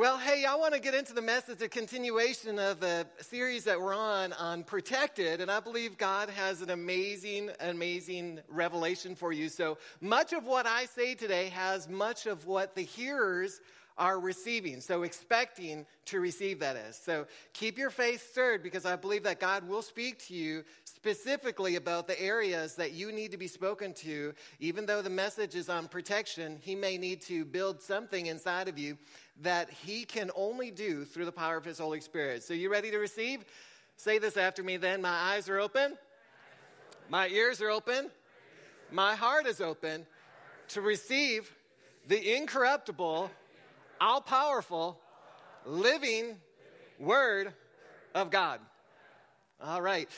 Well, hey, I want to get into the message, a continuation of the series that we're on on protected, and I believe God has an amazing, amazing revelation for you. So much of what I say today has much of what the hearers are receiving. So expecting to receive that is. So keep your faith stirred because I believe that God will speak to you specifically about the areas that you need to be spoken to. Even though the message is on protection, He may need to build something inside of you that He can only do through the power of His Holy Spirit. So, you ready to receive? Say this after me then. My eyes are open, my ears are open, my heart is open to receive the incorruptible, all powerful, living Word of God. All right.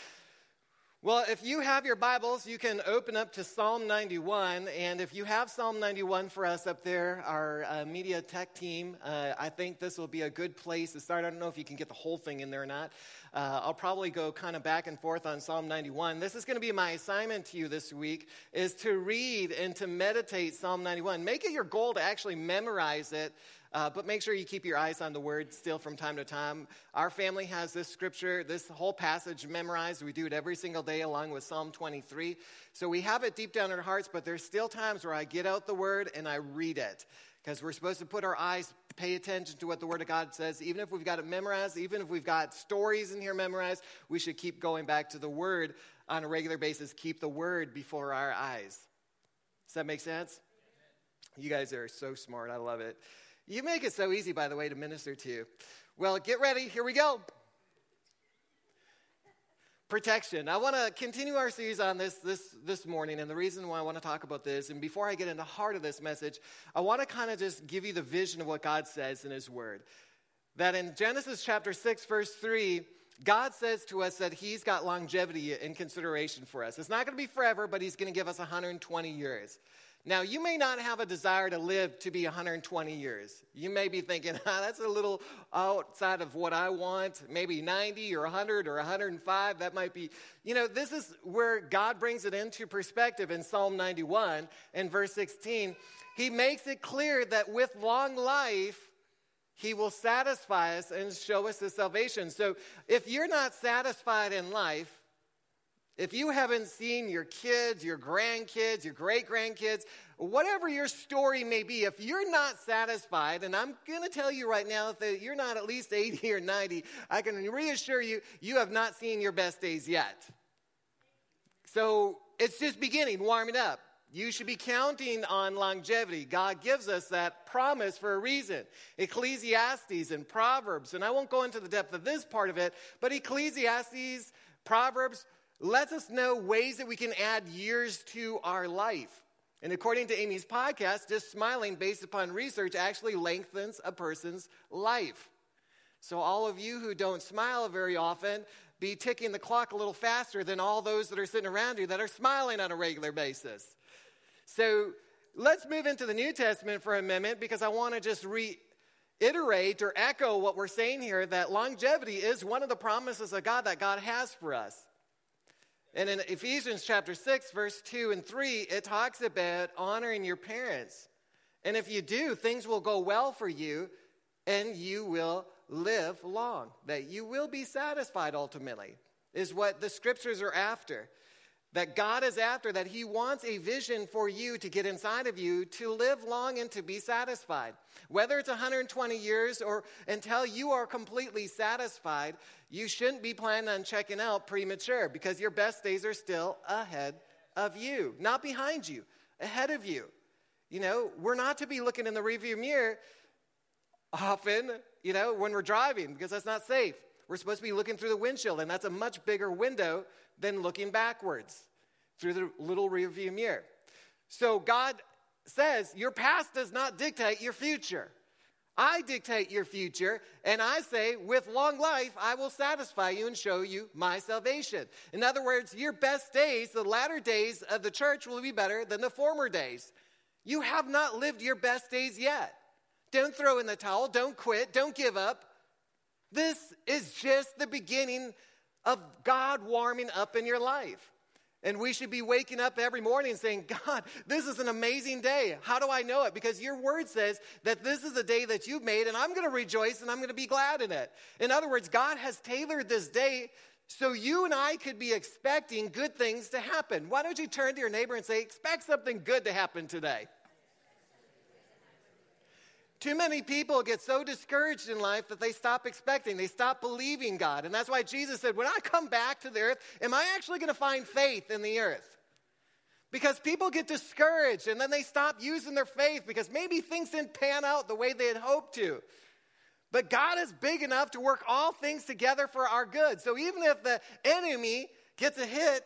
Well, if you have your Bibles, you can open up to Psalm 91. And if you have Psalm 91 for us up there, our uh, media tech team, uh, I think this will be a good place to start. I don't know if you can get the whole thing in there or not. Uh, I'll probably go kind of back and forth on Psalm 91. This is going to be my assignment to you this week is to read and to meditate Psalm 91. Make it your goal to actually memorize it uh, but make sure you keep your eyes on the word still from time to time. Our family has this scripture, this whole passage memorized. We do it every single day along with Psalm 23. So we have it deep down in our hearts, but there's still times where I get out the word and I read it because we're supposed to put our eyes, pay attention to what the Word of God says. Even if we've got it memorized, even if we've got stories in here memorized, we should keep going back to the Word on a regular basis. Keep the Word before our eyes. Does that make sense? You guys are so smart. I love it. You make it so easy, by the way, to minister to you. Well, get ready. Here we go. Protection. I want to continue our series on this, this this morning, and the reason why I want to talk about this, and before I get into the heart of this message, I want to kind of just give you the vision of what God says in His Word. That in Genesis chapter 6, verse 3, God says to us that He's got longevity in consideration for us. It's not going to be forever, but He's going to give us 120 years. Now, you may not have a desire to live to be 120 years. You may be thinking, ah, that's a little outside of what I want. Maybe 90 or 100 or 105. That might be, you know, this is where God brings it into perspective in Psalm 91 and verse 16. He makes it clear that with long life, he will satisfy us and show us his salvation. So if you're not satisfied in life, if you haven't seen your kids, your grandkids, your great grandkids, whatever your story may be, if you're not satisfied, and I'm going to tell you right now that you're not at least 80 or 90, I can reassure you, you have not seen your best days yet. So it's just beginning, warming up. You should be counting on longevity. God gives us that promise for a reason. Ecclesiastes and Proverbs, and I won't go into the depth of this part of it, but Ecclesiastes, Proverbs, lets us know ways that we can add years to our life. And according to Amy's podcast, just smiling based upon research actually lengthens a person's life. So, all of you who don't smile very often, be ticking the clock a little faster than all those that are sitting around you that are smiling on a regular basis. So, let's move into the New Testament for a minute because I want to just reiterate or echo what we're saying here that longevity is one of the promises of God that God has for us. And in Ephesians chapter 6, verse 2 and 3, it talks about honoring your parents. And if you do, things will go well for you and you will live long. That you will be satisfied ultimately, is what the scriptures are after that God is after, that He wants a vision for you to get inside of you to live long and to be satisfied. Whether it's 120 years or until you are completely satisfied, you shouldn't be planning on checking out premature because your best days are still ahead of you, not behind you, ahead of you. You know, we're not to be looking in the rearview mirror often, you know, when we're driving because that's not safe. We're supposed to be looking through the windshield, and that's a much bigger window than looking backwards through the little rearview mirror. So God says, Your past does not dictate your future. I dictate your future, and I say, with long life, I will satisfy you and show you my salvation. In other words, your best days, the latter days of the church, will be better than the former days. You have not lived your best days yet. Don't throw in the towel, don't quit, don't give up. This is just the beginning of God warming up in your life. And we should be waking up every morning saying, God, this is an amazing day. How do I know it? Because your word says that this is a day that you've made, and I'm going to rejoice and I'm going to be glad in it. In other words, God has tailored this day so you and I could be expecting good things to happen. Why don't you turn to your neighbor and say, expect something good to happen today? Too many people get so discouraged in life that they stop expecting, they stop believing God. And that's why Jesus said, When I come back to the earth, am I actually going to find faith in the earth? Because people get discouraged and then they stop using their faith because maybe things didn't pan out the way they had hoped to. But God is big enough to work all things together for our good. So even if the enemy gets a hit,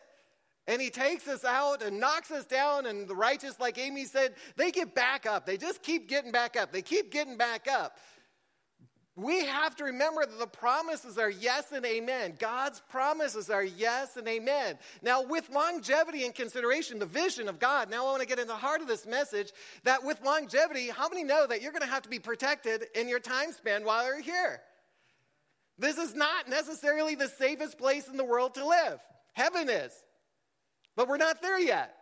and he takes us out and knocks us down. And the righteous, like Amy said, they get back up. They just keep getting back up. They keep getting back up. We have to remember that the promises are yes and amen. God's promises are yes and amen. Now, with longevity and consideration, the vision of God, now I want to get into the heart of this message that with longevity, how many know that you're going to have to be protected in your time span while you're here? This is not necessarily the safest place in the world to live. Heaven is. But we're not there yet.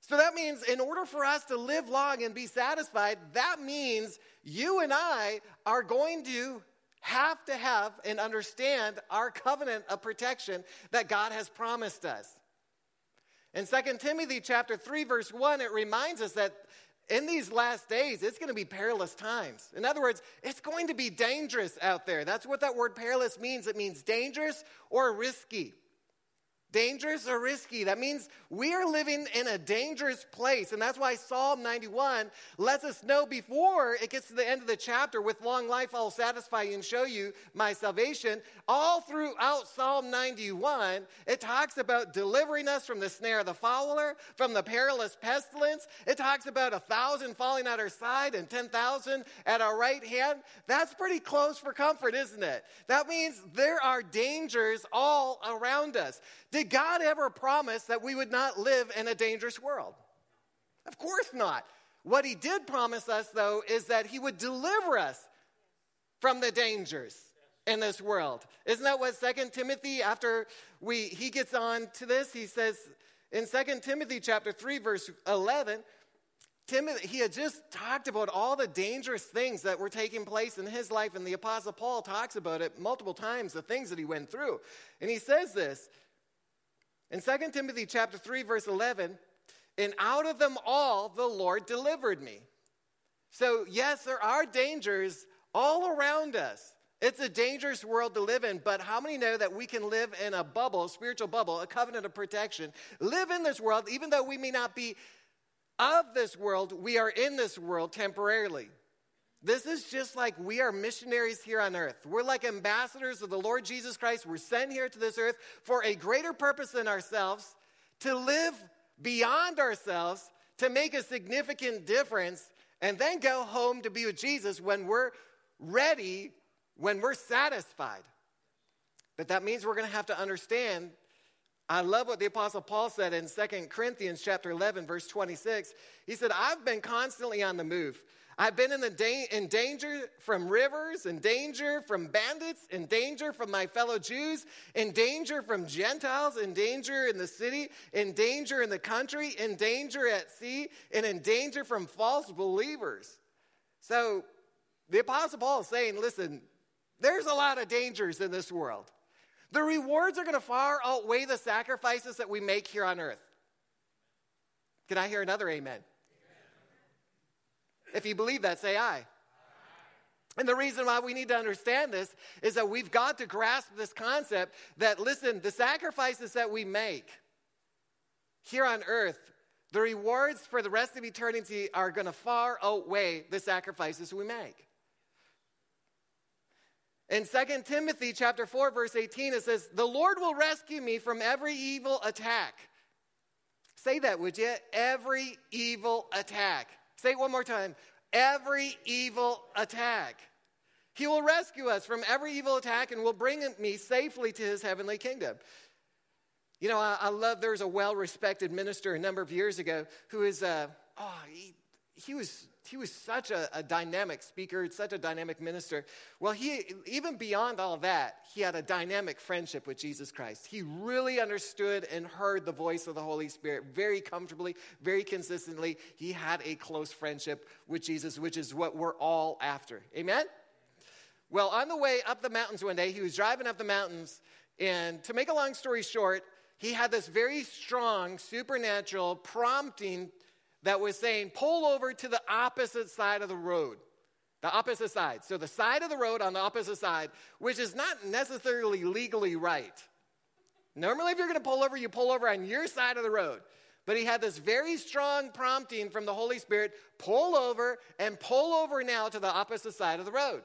So that means in order for us to live long and be satisfied, that means you and I are going to have to have and understand our covenant of protection that God has promised us. In 2 Timothy chapter 3 verse 1 it reminds us that in these last days it's going to be perilous times. In other words, it's going to be dangerous out there. That's what that word perilous means. It means dangerous or risky. Dangerous or risky. That means we are living in a dangerous place. And that's why Psalm 91 lets us know before it gets to the end of the chapter with long life, I'll satisfy you and show you my salvation. All throughout Psalm 91, it talks about delivering us from the snare of the fowler, from the perilous pestilence. It talks about a thousand falling at our side and 10,000 at our right hand. That's pretty close for comfort, isn't it? That means there are dangers all around us. Did God ever promise that we would not live in a dangerous world? Of course not. What he did promise us, though, is that he would deliver us from the dangers in this world. Isn't that what Second Timothy, after we, he gets on to this, he says in Second Timothy chapter 3, verse 11, Timothy, he had just talked about all the dangerous things that were taking place in his life, and the Apostle Paul talks about it multiple times, the things that he went through. And he says this in 2 Timothy chapter 3 verse 11, and out of them all the Lord delivered me. So, yes, there are dangers all around us. It's a dangerous world to live in, but how many know that we can live in a bubble, a spiritual bubble, a covenant of protection, live in this world, even though we may not be of this world, we are in this world temporarily. This is just like we are missionaries here on earth. We're like ambassadors of the Lord Jesus Christ. We're sent here to this earth for a greater purpose than ourselves, to live beyond ourselves, to make a significant difference, and then go home to be with Jesus when we're ready, when we're satisfied. But that means we're going to have to understand. I love what the apostle Paul said in 2 Corinthians chapter 11 verse 26. He said, "I've been constantly on the move." I've been in, the da- in danger from rivers, in danger from bandits, in danger from my fellow Jews, in danger from Gentiles, in danger in the city, in danger in the country, in danger at sea, and in danger from false believers. So the Apostle Paul is saying, listen, there's a lot of dangers in this world. The rewards are going to far outweigh the sacrifices that we make here on earth. Can I hear another amen? If you believe that, say aye. And the reason why we need to understand this is that we've got to grasp this concept that, listen, the sacrifices that we make here on earth, the rewards for the rest of eternity are going to far outweigh the sacrifices we make. In 2 Timothy chapter 4 verse 18 it says, "The Lord will rescue me from every evil attack." Say that, would you? Every evil attack. Say it one more time. Every evil attack. He will rescue us from every evil attack and will bring me safely to his heavenly kingdom. You know, I, I love, there was a well respected minister a number of years ago who is, uh, oh, he, he was he was such a, a, dynamic speaker, such a dynamic minister. Well, he even beyond all that, he had a dynamic friendship with Jesus Christ. He really understood and heard the voice of the Holy Spirit very comfortably, very consistently. He had a close friendship with Jesus, which is what we're all after. Amen. Well, on the way up the mountains one day, he was driving up the mountains, and to make a long story short, he had this very strong supernatural prompting that was saying, pull over to the opposite side of the road. The opposite side. So the side of the road on the opposite side, which is not necessarily legally right. Normally, if you're going to pull over, you pull over on your side of the road. But he had this very strong prompting from the Holy Spirit pull over and pull over now to the opposite side of the road.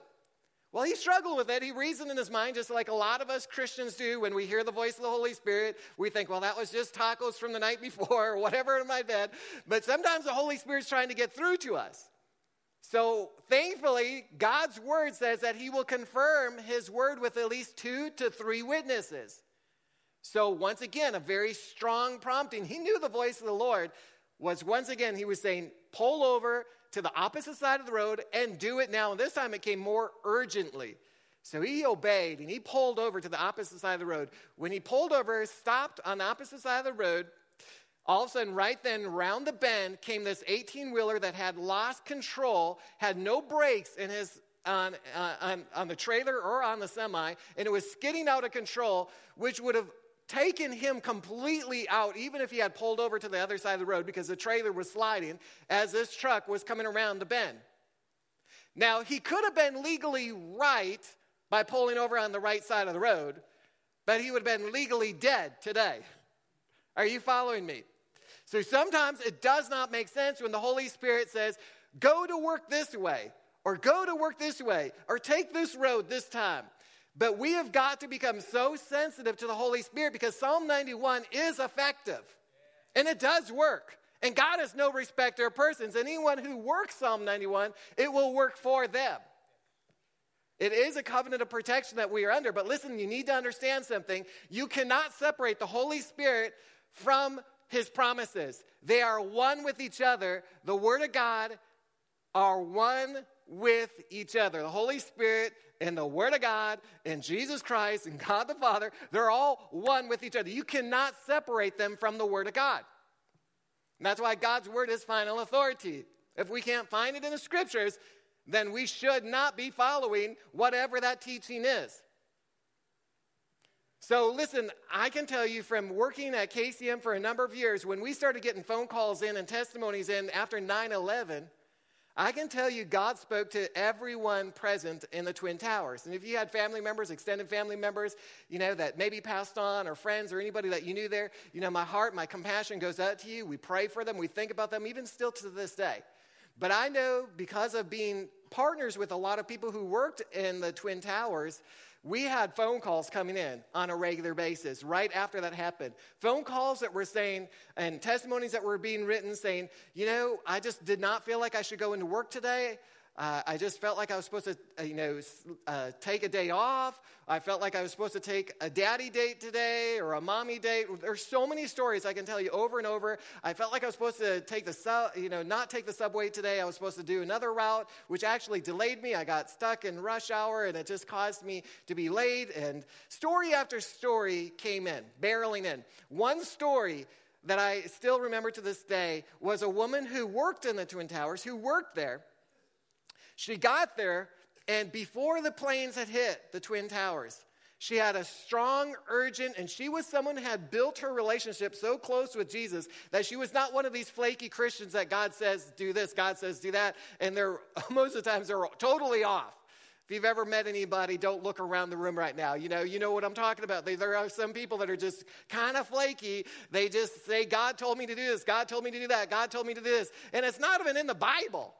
Well, he struggled with it. He reasoned in his mind, just like a lot of us Christians do when we hear the voice of the Holy Spirit. We think, well, that was just tacos from the night before or whatever in my bed. But sometimes the Holy Spirit's trying to get through to us. So thankfully, God's word says that he will confirm his word with at least two to three witnesses. So once again, a very strong prompting. He knew the voice of the Lord was once again, he was saying, pull over to the opposite side of the road and do it now. And this time it came more urgently. So he obeyed and he pulled over to the opposite side of the road. When he pulled over, stopped on the opposite side of the road, all of a sudden, right then, round the bend came this 18 wheeler that had lost control, had no brakes in his on, uh, on, on the trailer or on the semi, and it was skidding out of control, which would have taken him completely out, even if he had pulled over to the other side of the road because the trailer was sliding as this truck was coming around the bend. Now, he could have been legally right by pulling over on the right side of the road, but he would have been legally dead today. Are you following me? So sometimes it does not make sense when the Holy Spirit says, go to work this way, or go to work this way, or take this road this time. But we have got to become so sensitive to the Holy Spirit because Psalm 91 is effective and it does work. And God is no respecter of persons. Anyone who works Psalm 91, it will work for them. It is a covenant of protection that we are under. But listen, you need to understand something. You cannot separate the Holy Spirit from his promises, they are one with each other. The Word of God are one with each other. The Holy Spirit and the Word of God and Jesus Christ and God the Father, they're all one with each other. You cannot separate them from the Word of God. And that's why God's Word is final authority. If we can't find it in the Scriptures, then we should not be following whatever that teaching is. So, listen, I can tell you from working at KCM for a number of years, when we started getting phone calls in and testimonies in after 9 11, I can tell you, God spoke to everyone present in the Twin Towers. And if you had family members, extended family members, you know, that maybe passed on, or friends, or anybody that you knew there, you know, my heart, my compassion goes out to you. We pray for them, we think about them, even still to this day. But I know because of being partners with a lot of people who worked in the Twin Towers, we had phone calls coming in on a regular basis right after that happened. Phone calls that were saying, and testimonies that were being written saying, you know, I just did not feel like I should go into work today. Uh, I just felt like I was supposed to, uh, you know, uh, take a day off. I felt like I was supposed to take a daddy date today or a mommy date. There's so many stories I can tell you over and over. I felt like I was supposed to take the you know, not take the subway today. I was supposed to do another route, which actually delayed me. I got stuck in rush hour, and it just caused me to be late. And story after story came in, barreling in. One story that I still remember to this day was a woman who worked in the Twin Towers, who worked there she got there, and before the planes had hit the Twin Towers, she had a strong, urgent, and she was someone who had built her relationship so close with Jesus that she was not one of these flaky Christians that God says, do this, God says, do that. And they're, most of the times, they're totally off. If you've ever met anybody, don't look around the room right now. You know, you know what I'm talking about. There are some people that are just kind of flaky. They just say, God told me to do this, God told me to do that, God told me to do this. And it's not even in the Bible.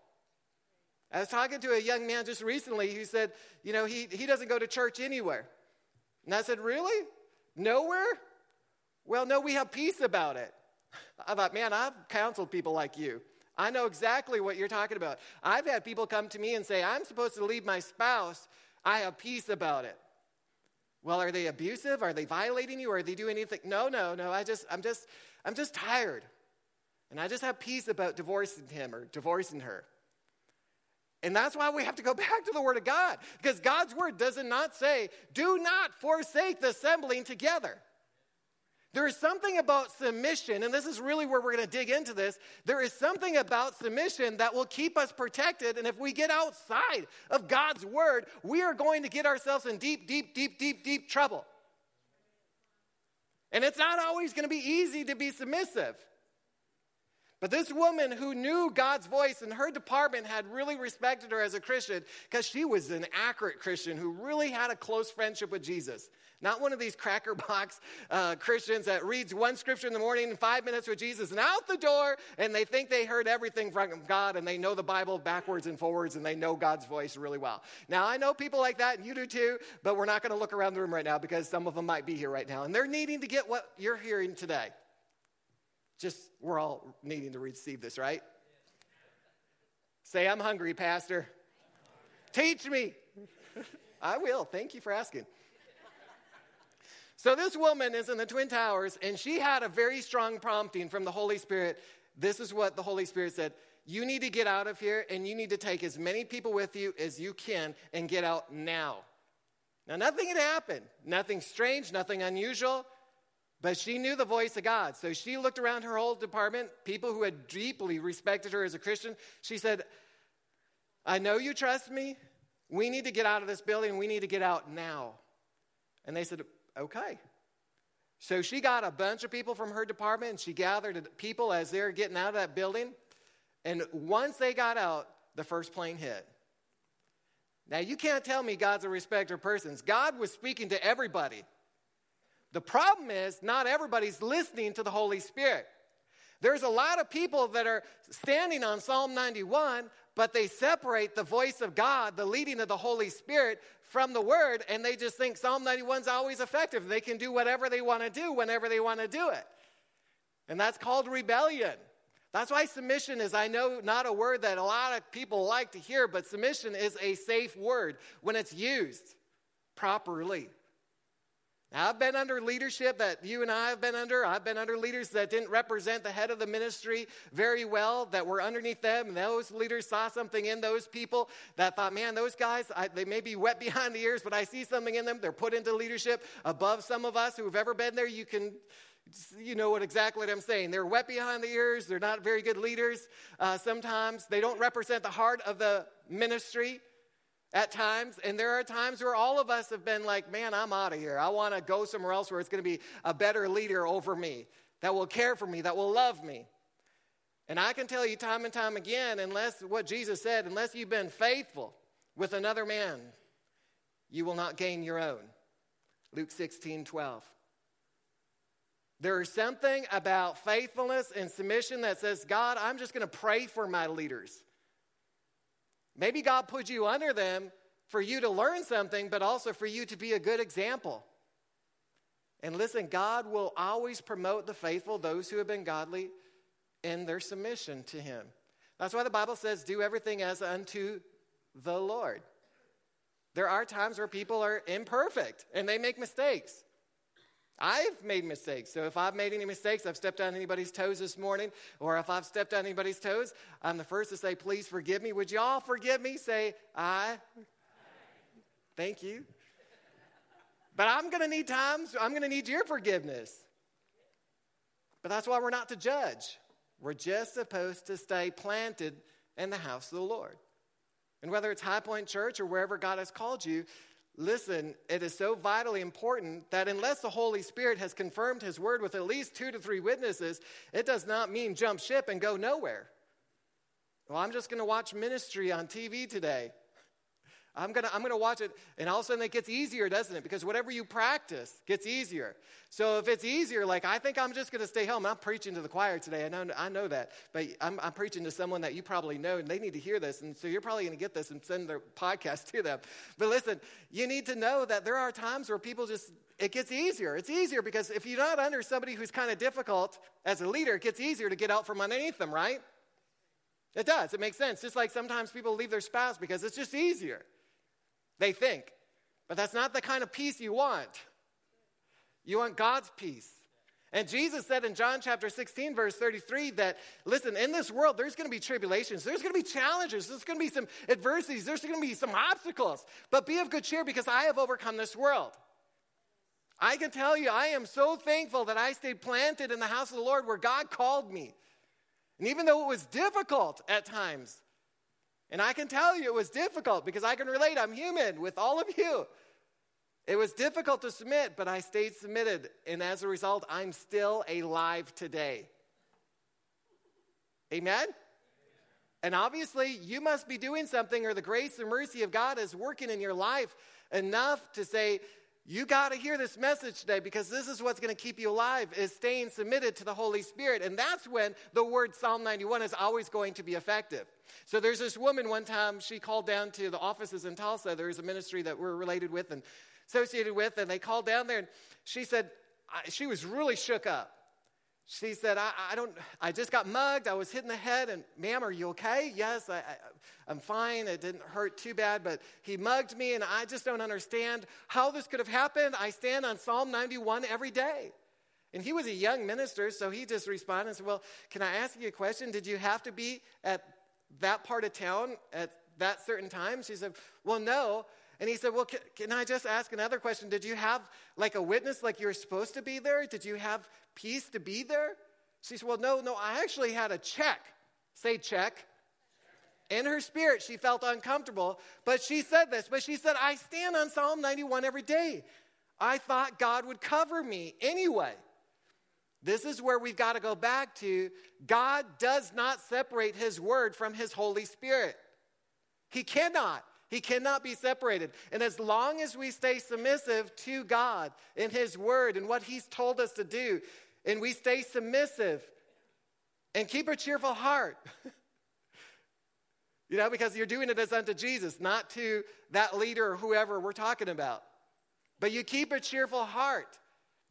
I was talking to a young man just recently who said, you know, he, he doesn't go to church anywhere. And I said, really? Nowhere? Well, no, we have peace about it. I thought, man, I've counseled people like you. I know exactly what you're talking about. I've had people come to me and say, I'm supposed to leave my spouse. I have peace about it. Well, are they abusive? Are they violating you? Are they doing anything? No, no, no. I just, I'm just, I'm just tired. And I just have peace about divorcing him or divorcing her. And that's why we have to go back to the Word of God, because God's Word does not say, do not forsake the assembling together. There is something about submission, and this is really where we're going to dig into this. There is something about submission that will keep us protected. And if we get outside of God's word, we are going to get ourselves in deep, deep, deep, deep, deep trouble. And it's not always going to be easy to be submissive. But this woman who knew God's voice and her department had really respected her as a Christian because she was an accurate Christian who really had a close friendship with Jesus. Not one of these cracker box uh, Christians that reads one scripture in the morning and five minutes with Jesus and out the door, and they think they heard everything from God and they know the Bible backwards and forwards and they know God's voice really well. Now, I know people like that, and you do too, but we're not going to look around the room right now because some of them might be here right now, and they're needing to get what you're hearing today. Just, we're all needing to receive this, right? Say, I'm hungry, Pastor. Teach me. I will. Thank you for asking. So, this woman is in the Twin Towers, and she had a very strong prompting from the Holy Spirit. This is what the Holy Spirit said You need to get out of here, and you need to take as many people with you as you can and get out now. Now, nothing had happened, nothing strange, nothing unusual, but she knew the voice of God. So she looked around her whole department, people who had deeply respected her as a Christian. She said, I know you trust me. We need to get out of this building. We need to get out now. And they said, okay. So she got a bunch of people from her department and she gathered people as they were getting out of that building. And once they got out, the first plane hit. Now, you can't tell me God's a respecter of persons. God was speaking to everybody. The problem is, not everybody's listening to the Holy Spirit. There's a lot of people that are standing on Psalm 91, but they separate the voice of God, the leading of the Holy Spirit, from the word, and they just think Psalm 91 is always effective. They can do whatever they want to do whenever they want to do it. And that's called rebellion. That's why submission is, I know, not a word that a lot of people like to hear, but submission is a safe word when it's used properly. I've been under leadership that you and I have been under. I've been under leaders that didn't represent the head of the ministry very well, that were underneath them. And those leaders saw something in those people that thought, man, those guys, I, they may be wet behind the ears, but I see something in them. They're put into leadership above some of us who have ever been there. You can you know what exactly I'm saying. They're wet behind the ears. They're not very good leaders. Uh, sometimes they don't represent the heart of the ministry at times. And there are times where all of us have been like, man, I'm out of here. I want to go somewhere else where it's going to be a better leader over me that will care for me, that will love me. And I can tell you time and time again, unless what Jesus said, unless you've been faithful with another man, you will not gain your own. Luke 16, 12. There is something about faithfulness and submission that says, God, I'm just going to pray for my leaders. Maybe God put you under them for you to learn something, but also for you to be a good example. And listen, God will always promote the faithful, those who have been godly, in their submission to Him. That's why the Bible says, do everything as unto the Lord. There are times where people are imperfect and they make mistakes. I've made mistakes. So if I've made any mistakes, I've stepped on anybody's toes this morning, or if I've stepped on anybody's toes, I'm the first to say, please forgive me. Would you all forgive me? Say, I. Thank you. But I'm going to need times, I'm going to need your forgiveness. But that's why we're not to judge. We're just supposed to stay planted in the house of the Lord. And whether it's High Point Church or wherever God has called you, Listen, it is so vitally important that unless the Holy Spirit has confirmed his word with at least two to three witnesses, it does not mean jump ship and go nowhere. Well, I'm just going to watch ministry on TV today. I'm gonna, I'm gonna watch it, and all of a sudden it gets easier, doesn't it? Because whatever you practice gets easier. So if it's easier, like I think I'm just gonna stay home. I'm preaching to the choir today. I know, I know that, but I'm, I'm preaching to someone that you probably know, and they need to hear this, and so you're probably gonna get this and send their podcast to them. But listen, you need to know that there are times where people just it gets easier. It's easier because if you're not under somebody who's kind of difficult as a leader, it gets easier to get out from underneath them, right? It does. It makes sense. Just like sometimes people leave their spouse because it's just easier they think. But that's not the kind of peace you want. You want God's peace. And Jesus said in John chapter 16, verse 33, that listen, in this world, there's going to be tribulations, there's going to be challenges, there's going to be some adversities, there's going to be some obstacles. But be of good cheer because I have overcome this world. I can tell you, I am so thankful that I stayed planted in the house of the Lord where God called me. And even though it was difficult at times, and I can tell you it was difficult because I can relate, I'm human with all of you. It was difficult to submit, but I stayed submitted. And as a result, I'm still alive today. Amen? And obviously, you must be doing something, or the grace and mercy of God is working in your life enough to say, you got to hear this message today because this is what's going to keep you alive is staying submitted to the Holy Spirit. And that's when the word Psalm 91 is always going to be effective. So there's this woman one time, she called down to the offices in Tulsa. There's a ministry that we're related with and associated with, and they called down there and she said, she was really shook up. She said, I, I, don't, I just got mugged. I was hit in the head. And, ma'am, are you okay? Yes, I, am fine. It didn't hurt too bad, but he mugged me, and I just don't understand how this could have happened. I stand on Psalm 91 every day. And he was a young minister, so he just responded and said, Well, can I ask you a question? Did you have to be at that part of town at that certain time? She said, Well, no. And he said, Well, can, can, I just ask another question? Did you have like a witness like you were supposed to be there? Did you have peace to be there? She said, Well, no, no, I actually had a check. Say check. In her spirit, she felt uncomfortable, but she said this, but she said, I stand on Psalm 91 every day. I thought God would cover me anyway. This is where we've got to go back to God does not separate His word from His Holy Spirit. He cannot. He cannot be separated. And as long as we stay submissive to God in His Word and what He's told us to do, and we stay submissive and keep a cheerful heart, you know, because you're doing it as unto Jesus, not to that leader or whoever we're talking about. But you keep a cheerful heart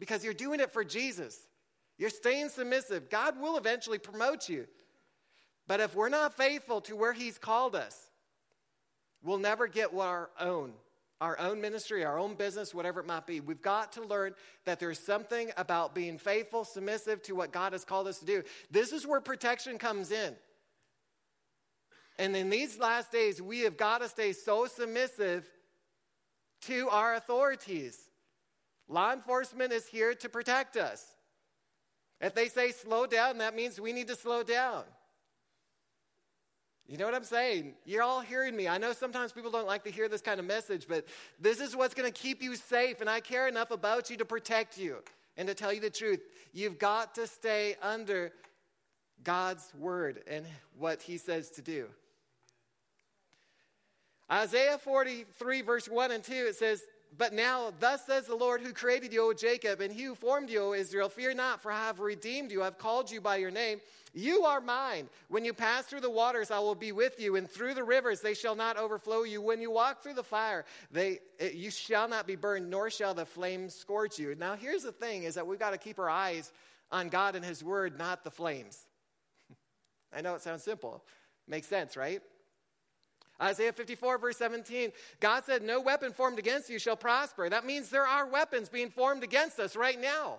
because you're doing it for Jesus. You're staying submissive. God will eventually promote you. But if we're not faithful to where He's called us, We'll never get what our own, our own ministry, our own business, whatever it might be. We've got to learn that there's something about being faithful, submissive to what God has called us to do. This is where protection comes in. And in these last days, we have got to stay so submissive to our authorities. Law enforcement is here to protect us. If they say slow down, that means we need to slow down. You know what I'm saying? You're all hearing me. I know sometimes people don't like to hear this kind of message, but this is what's going to keep you safe. And I care enough about you to protect you and to tell you the truth. You've got to stay under God's word and what he says to do. Isaiah 43, verse 1 and 2, it says, But now, thus says the Lord who created you, O Jacob, and he who formed you, O Israel, fear not, for I have redeemed you. I've called you by your name. You are mine. When you pass through the waters, I will be with you, and through the rivers, they shall not overflow you. When you walk through the fire, they, it, you shall not be burned, nor shall the flames scorch you. Now, here's the thing is that we've got to keep our eyes on God and His Word, not the flames. I know it sounds simple. Makes sense, right? Isaiah 54, verse 17, God said, No weapon formed against you shall prosper. That means there are weapons being formed against us right now.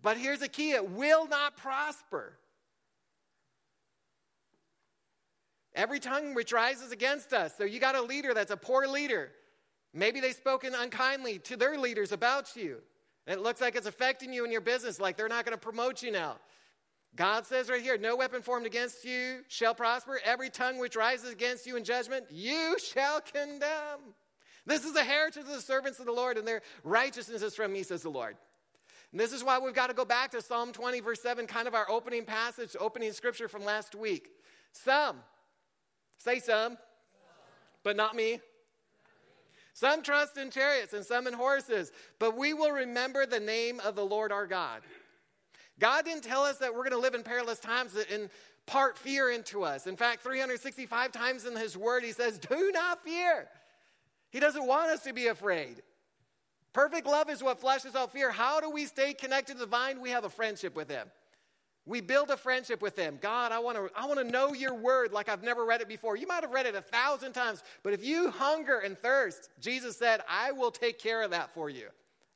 But here's the key it will not prosper. Every tongue which rises against us. So you got a leader that's a poor leader. Maybe they've spoken unkindly to their leaders about you. And it looks like it's affecting you in your business, like they're not going to promote you now. God says right here, no weapon formed against you shall prosper. Every tongue which rises against you in judgment, you shall condemn. This is the heritage of the servants of the Lord, and their righteousness is from me, says the Lord. And this is why we've got to go back to Psalm 20, verse 7, kind of our opening passage, opening scripture from last week. Some, say some, but not me. Some trust in chariots and some in horses, but we will remember the name of the Lord our God. God didn't tell us that we're going to live in perilous times that impart fear into us. In fact, 365 times in His Word, He says, Do not fear. He doesn't want us to be afraid. Perfect love is what flushes out fear. How do we stay connected to the vine? We have a friendship with Him. We build a friendship with Him. God, I want to I want to know your word like I've never read it before. You might have read it a thousand times, but if you hunger and thirst, Jesus said, I will take care of that for you.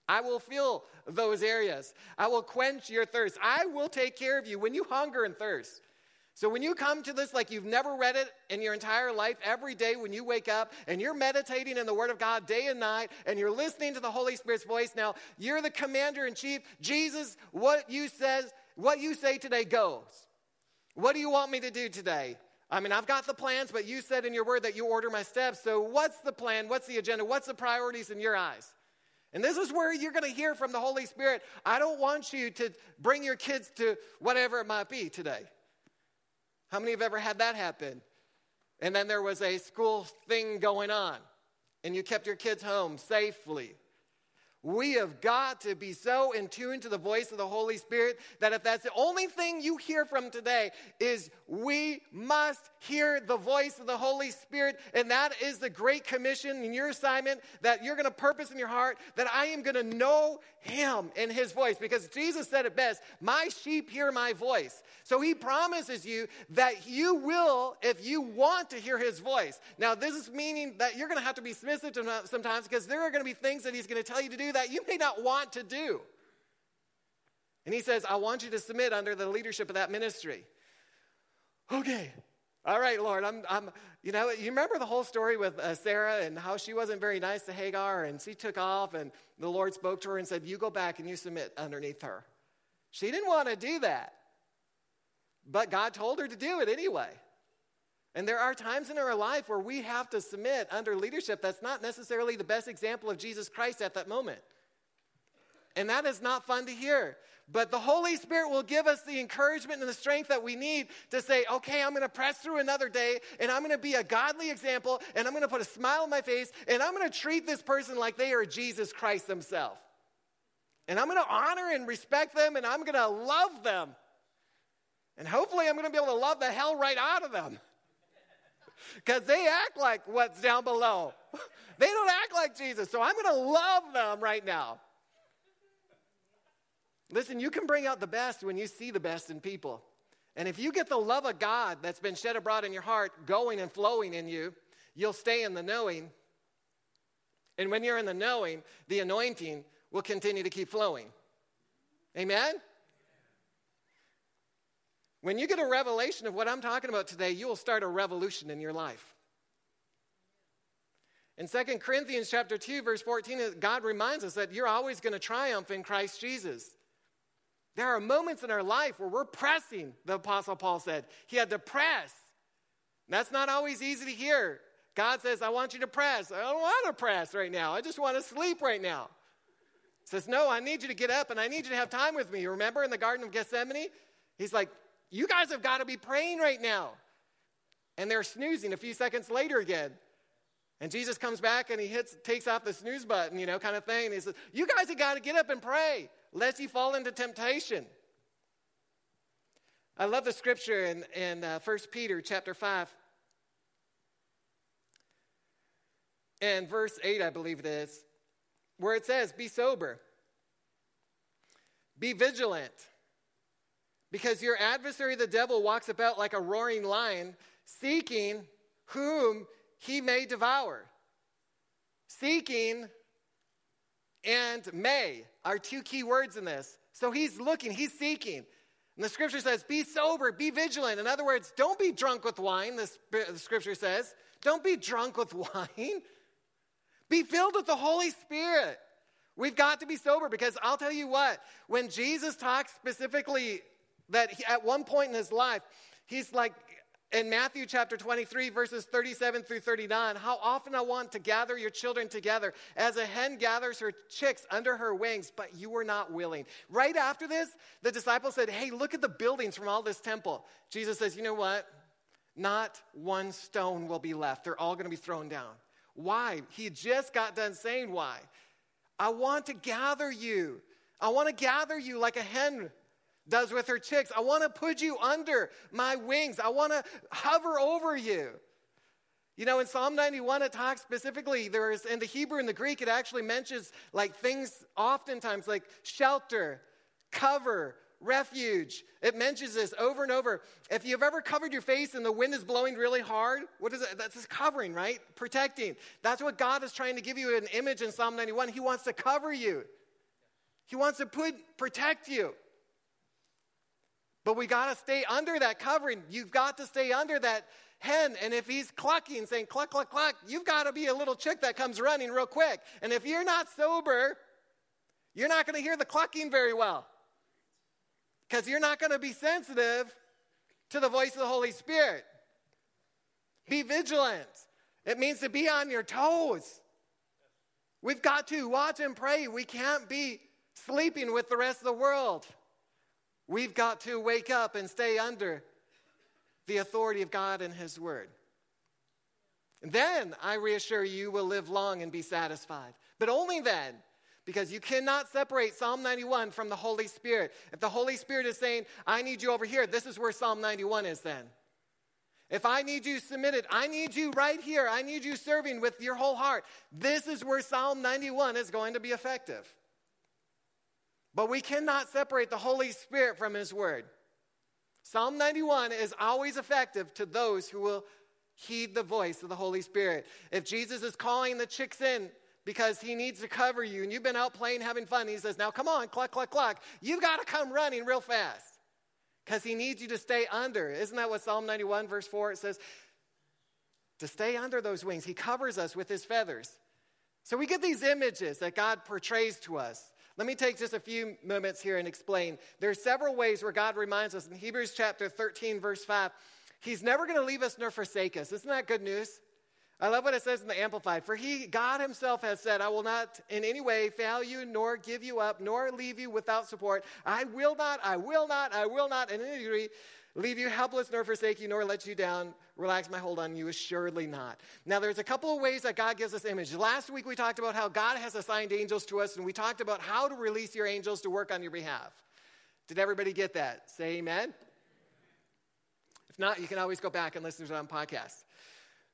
I will fill those areas. I will quench your thirst. I will take care of you when you hunger and thirst. So when you come to this like you've never read it in your entire life, every day when you wake up and you're meditating in the Word of God day and night and you're listening to the Holy Spirit's voice, now you're the commander in chief. Jesus, what you says, what you say today goes. What do you want me to do today? I mean, I've got the plans, but you said in your word that you order my steps. So what's the plan? What's the agenda? What's the priorities in your eyes? And this is where you're going to hear from the Holy Spirit. I don't want you to bring your kids to whatever it might be today. How many have ever had that happen? And then there was a school thing going on, and you kept your kids home safely. We have got to be so in tune to the voice of the Holy Spirit that if that's the only thing you hear from today is we must hear the voice of the Holy Spirit and that is the great commission in your assignment that you're going to purpose in your heart that I am going to know him and his voice because Jesus said it best, my sheep hear my voice. So he promises you that you will if you want to hear his voice. Now this is meaning that you're going to have to be submissive sometimes because there are going to be things that he's going to tell you to do that you may not want to do. And he says, I want you to submit under the leadership of that ministry. Okay. All right, Lord, I'm, I'm, you know, you remember the whole story with uh, Sarah and how she wasn't very nice to Hagar and she took off and the Lord spoke to her and said, You go back and you submit underneath her. She didn't want to do that, but God told her to do it anyway. And there are times in our life where we have to submit under leadership that's not necessarily the best example of Jesus Christ at that moment. And that is not fun to hear. But the Holy Spirit will give us the encouragement and the strength that we need to say, okay, I'm going to press through another day and I'm going to be a godly example and I'm going to put a smile on my face and I'm going to treat this person like they are Jesus Christ Himself. And I'm going to honor and respect them and I'm going to love them. And hopefully, I'm going to be able to love the hell right out of them because they act like what's down below. they don't act like Jesus. So I'm going to love them right now. Listen, you can bring out the best when you see the best in people. And if you get the love of God that's been shed abroad in your heart going and flowing in you, you'll stay in the knowing. And when you're in the knowing, the anointing will continue to keep flowing. Amen? When you get a revelation of what I'm talking about today, you will start a revolution in your life. In 2 Corinthians chapter 2 verse 14 God reminds us that you're always going to triumph in Christ Jesus. There are moments in our life where we're pressing, the apostle Paul said. He had to press. That's not always easy to hear. God says, I want you to press. I don't want to press right now. I just want to sleep right now. He says, No, I need you to get up and I need you to have time with me. Remember in the Garden of Gethsemane? He's like, you guys have got to be praying right now. And they're snoozing a few seconds later again. And Jesus comes back and he hits, takes off the snooze button, you know, kind of thing. And he says, You guys have got to get up and pray, lest you fall into temptation. I love the scripture in, in uh, 1 Peter chapter 5. And verse 8, I believe it is, where it says, Be sober, be vigilant. Because your adversary, the devil, walks about like a roaring lion, seeking whom he may devour. Seeking and may are two key words in this. So he's looking, he's seeking. And the scripture says, be sober, be vigilant. In other words, don't be drunk with wine, the scripture says. Don't be drunk with wine. Be filled with the Holy Spirit. We've got to be sober because I'll tell you what, when Jesus talks specifically that he, at one point in his life, he's like, in Matthew chapter 23, verses 37 through 39, how often I want to gather your children together as a hen gathers her chicks under her wings, but you were not willing. Right after this, the disciples said, Hey, look at the buildings from all this temple. Jesus says, You know what? Not one stone will be left. They're all going to be thrown down. Why? He just got done saying why. I want to gather you. I want to gather you like a hen does with her chicks. I want to put you under my wings. I want to hover over you. You know, in Psalm 91, it talks specifically, there is in the Hebrew and the Greek, it actually mentions like things oftentimes like shelter, cover, refuge. It mentions this over and over. If you've ever covered your face and the wind is blowing really hard, what is it? That's just covering, right? Protecting. That's what God is trying to give you an image in Psalm 91. He wants to cover you. He wants to put, protect you. But we got to stay under that covering. You've got to stay under that hen. And if he's clucking, saying cluck, cluck, cluck, you've got to be a little chick that comes running real quick. And if you're not sober, you're not going to hear the clucking very well because you're not going to be sensitive to the voice of the Holy Spirit. Be vigilant. It means to be on your toes. We've got to watch and pray. We can't be sleeping with the rest of the world. We've got to wake up and stay under the authority of God and His Word. And then I reassure you, you will live long and be satisfied. But only then, because you cannot separate Psalm 91 from the Holy Spirit. If the Holy Spirit is saying, I need you over here, this is where Psalm 91 is then. If I need you submitted, I need you right here. I need you serving with your whole heart. This is where Psalm 91 is going to be effective. But we cannot separate the Holy Spirit from His Word. Psalm 91 is always effective to those who will heed the voice of the Holy Spirit. If Jesus is calling the chicks in because he needs to cover you and you've been out playing, having fun, he says, Now come on, cluck, cluck, cluck. You've got to come running real fast because he needs you to stay under. Isn't that what Psalm 91, verse 4, it says? To stay under those wings. He covers us with his feathers. So we get these images that God portrays to us. Let me take just a few moments here and explain. There are several ways where God reminds us in Hebrews chapter 13, verse 5, He's never going to leave us nor forsake us. Isn't that good news? I love what it says in the Amplified. For he, God himself has said, I will not in any way fail you, nor give you up, nor leave you without support. I will not, I will not, I will not in any degree leave you helpless, nor forsake you, nor let you down. Relax my hold on you, assuredly not. Now, there's a couple of ways that God gives us image. Last week we talked about how God has assigned angels to us, and we talked about how to release your angels to work on your behalf. Did everybody get that? Say amen. If not, you can always go back and listen to it on podcast.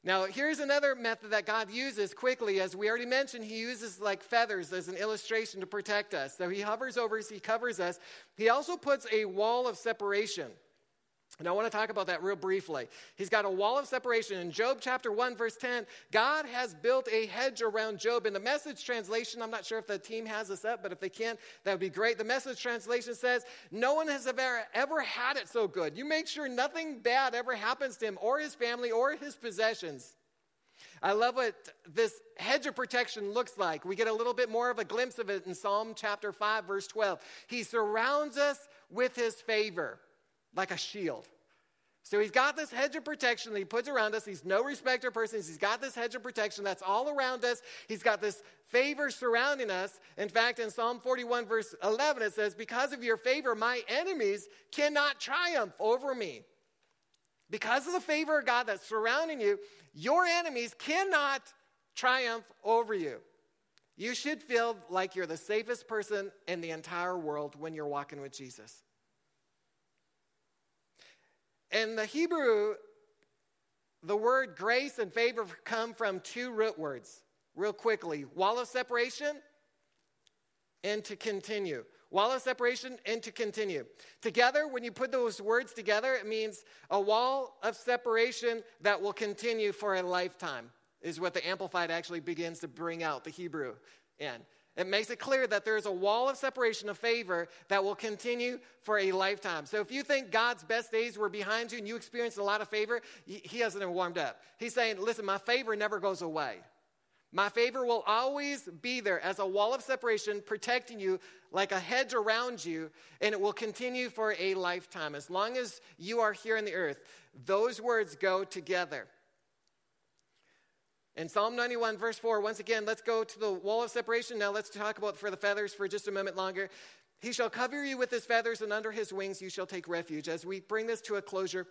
Now, here's another method that God uses quickly. As we already mentioned, He uses like feathers as an illustration to protect us. So He hovers over us, He covers us. He also puts a wall of separation. And I want to talk about that real briefly. He's got a wall of separation. In Job chapter 1, verse 10, God has built a hedge around Job. In the message translation, I'm not sure if the team has this up, but if they can't, that would be great. The message translation says, No one has ever, ever had it so good. You make sure nothing bad ever happens to him or his family or his possessions. I love what this hedge of protection looks like. We get a little bit more of a glimpse of it in Psalm chapter 5, verse 12. He surrounds us with his favor like a shield. So he's got this hedge of protection that he puts around us. He's no respecter of persons. He's got this hedge of protection that's all around us. He's got this favor surrounding us. In fact, in Psalm 41, verse 11, it says, Because of your favor, my enemies cannot triumph over me. Because of the favor of God that's surrounding you, your enemies cannot triumph over you. You should feel like you're the safest person in the entire world when you're walking with Jesus. In the Hebrew, the word grace and favor come from two root words, real quickly wall of separation and to continue. Wall of separation and to continue. Together, when you put those words together, it means a wall of separation that will continue for a lifetime, is what the Amplified actually begins to bring out the Hebrew in. It makes it clear that there is a wall of separation of favor that will continue for a lifetime. So if you think God's best days were behind you and you experienced a lot of favor, he hasn't even warmed up. He's saying, listen, my favor never goes away. My favor will always be there as a wall of separation, protecting you like a hedge around you, and it will continue for a lifetime. As long as you are here on the earth, those words go together. In Psalm 91, verse 4, once again, let's go to the wall of separation. Now let's talk about for the feathers for just a moment longer. He shall cover you with his feathers, and under his wings you shall take refuge. As we bring this to a closure,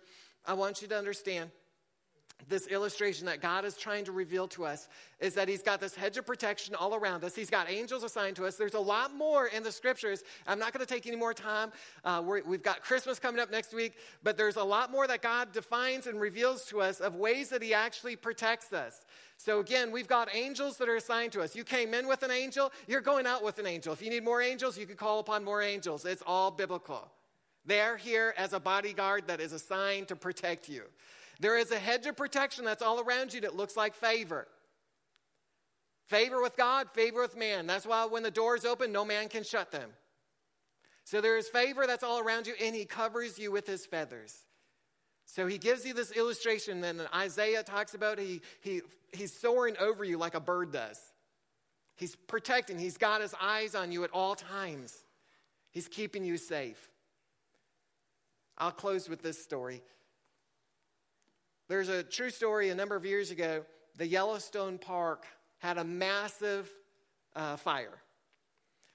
I want you to understand this illustration that God is trying to reveal to us is that He's got this hedge of protection all around us. He's got angels assigned to us. There's a lot more in the scriptures. I'm not going to take any more time. Uh, we have got Christmas coming up next week, but there's a lot more that God defines and reveals to us of ways that He actually protects us. So, again, we've got angels that are assigned to us. You came in with an angel, you're going out with an angel. If you need more angels, you can call upon more angels. It's all biblical. They're here as a bodyguard that is assigned to protect you. There is a hedge of protection that's all around you that looks like favor. Favor with God, favor with man. That's why when the doors open, no man can shut them. So there is favor that's all around you, and he covers you with his feathers. So he gives you this illustration, and Isaiah talks about he, he, he's soaring over you like a bird does. He's protecting, he's got his eyes on you at all times. He's keeping you safe. I'll close with this story. There's a true story a number of years ago. The Yellowstone Park had a massive uh, fire.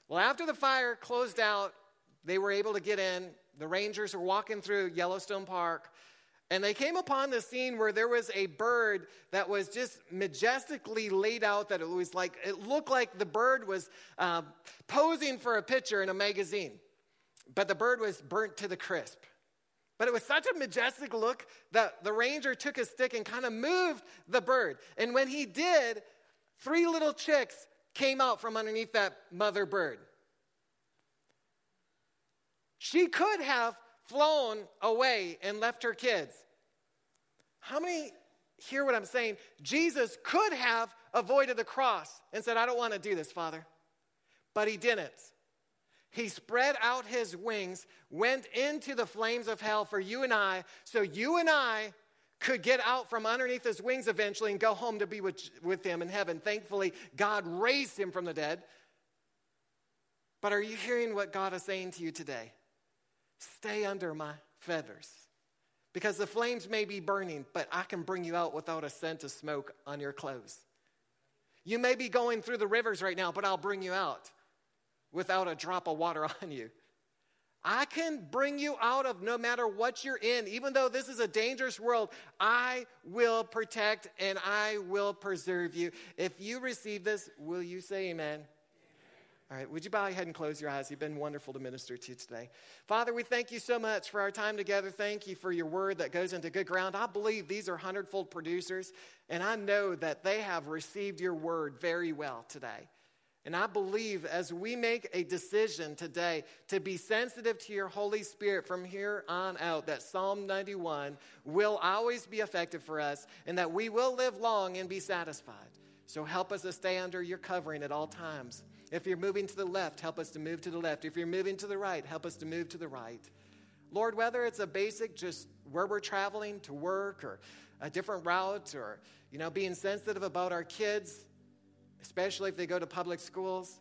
Well, after the fire closed out, they were able to get in. The rangers were walking through Yellowstone Park, and they came upon the scene where there was a bird that was just majestically laid out, that it was like, it looked like the bird was uh, posing for a picture in a magazine. But the bird was burnt to the crisp. But it was such a majestic look that the ranger took his stick and kind of moved the bird. And when he did, three little chicks came out from underneath that mother bird. She could have flown away and left her kids. How many hear what I'm saying? Jesus could have avoided the cross and said, I don't want to do this, Father. But he didn't. He spread out his wings, went into the flames of hell for you and I, so you and I could get out from underneath his wings eventually and go home to be with, with him in heaven. Thankfully, God raised him from the dead. But are you hearing what God is saying to you today? Stay under my feathers. Because the flames may be burning, but I can bring you out without a scent of smoke on your clothes. You may be going through the rivers right now, but I'll bring you out without a drop of water on you. I can bring you out of no matter what you're in. Even though this is a dangerous world, I will protect and I will preserve you. If you receive this, will you say amen? All right, would you bow your head and close your eyes? You've been wonderful to minister to today. Father, we thank you so much for our time together. Thank you for your word that goes into good ground. I believe these are hundredfold producers, and I know that they have received your word very well today. And I believe as we make a decision today to be sensitive to your Holy Spirit from here on out, that Psalm 91 will always be effective for us and that we will live long and be satisfied. So help us to stay under your covering at all times. If you're moving to the left, help us to move to the left. If you're moving to the right, help us to move to the right. Lord, whether it's a basic just where we're traveling to work or a different route or, you know, being sensitive about our kids, especially if they go to public schools.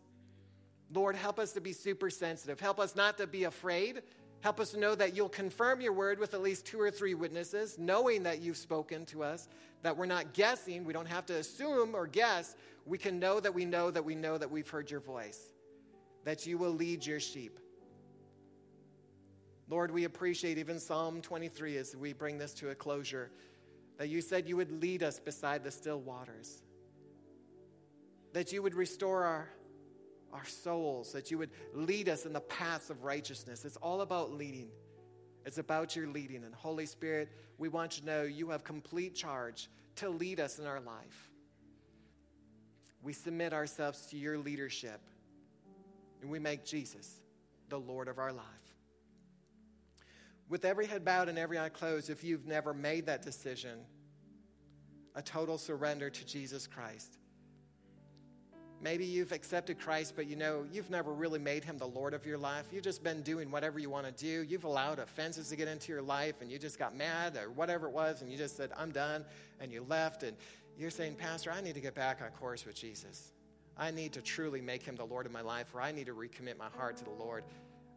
Lord, help us to be super sensitive. Help us not to be afraid. Help us to know that you'll confirm your word with at least two or three witnesses, knowing that you've spoken to us, that we're not guessing. We don't have to assume or guess. We can know that we know that we know that we've heard your voice, that you will lead your sheep. Lord, we appreciate even Psalm 23 as we bring this to a closure, that you said you would lead us beside the still waters that you would restore our, our souls, that you would lead us in the paths of righteousness. It's all about leading. It's about your leading. And Holy Spirit, we want you to know you have complete charge to lead us in our life. We submit ourselves to your leadership and we make Jesus the Lord of our life. With every head bowed and every eye closed, if you've never made that decision, a total surrender to Jesus Christ, Maybe you've accepted Christ, but you know you've never really made him the Lord of your life. You've just been doing whatever you want to do. You've allowed offenses to get into your life, and you just got mad or whatever it was, and you just said, I'm done, and you left. And you're saying, Pastor, I need to get back on course with Jesus. I need to truly make him the Lord of my life, or I need to recommit my heart to the Lord.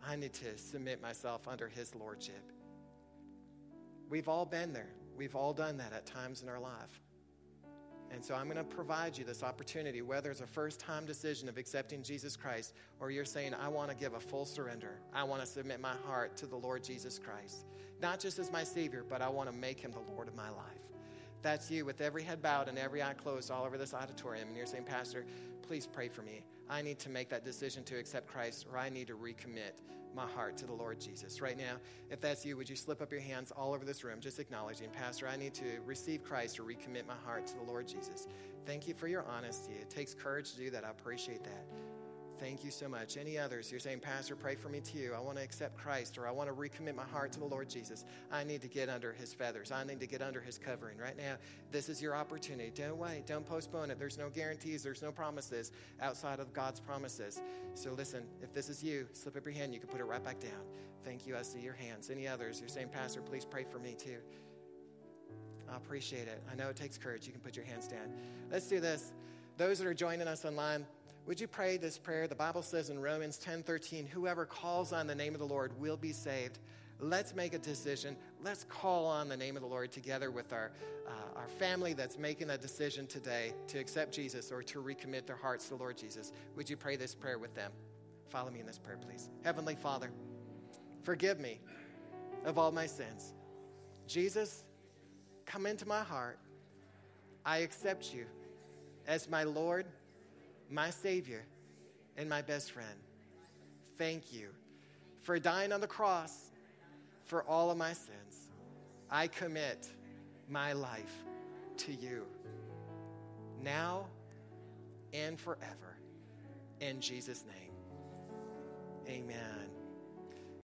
I need to submit myself under his lordship. We've all been there. We've all done that at times in our life. And so I'm going to provide you this opportunity, whether it's a first time decision of accepting Jesus Christ or you're saying, I want to give a full surrender. I want to submit my heart to the Lord Jesus Christ, not just as my Savior, but I want to make him the Lord of my life. That's you with every head bowed and every eye closed all over this auditorium. And you're saying, Pastor, please pray for me. I need to make that decision to accept Christ or I need to recommit my heart to the Lord Jesus. Right now, if that's you, would you slip up your hands all over this room, just acknowledging, Pastor, I need to receive Christ or recommit my heart to the Lord Jesus. Thank you for your honesty. It takes courage to do that. I appreciate that. Thank you so much. Any others? You're saying, Pastor, pray for me too. I want to accept Christ or I want to recommit my heart to the Lord Jesus. I need to get under his feathers. I need to get under his covering. Right now, this is your opportunity. Don't wait. Don't postpone it. There's no guarantees. There's no promises outside of God's promises. So listen, if this is you, slip up your hand. You can put it right back down. Thank you. I see your hands. Any others? You're saying, Pastor, please pray for me too. I appreciate it. I know it takes courage. You can put your hands down. Let's do this. Those that are joining us online, would you pray this prayer? The Bible says in Romans 10 13, whoever calls on the name of the Lord will be saved. Let's make a decision. Let's call on the name of the Lord together with our, uh, our family that's making a decision today to accept Jesus or to recommit their hearts to the Lord Jesus. Would you pray this prayer with them? Follow me in this prayer, please. Heavenly Father, forgive me of all my sins. Jesus, come into my heart. I accept you as my Lord my Savior, and my best friend. Thank you for dying on the cross for all of my sins. I commit my life to you now and forever. In Jesus' name, amen.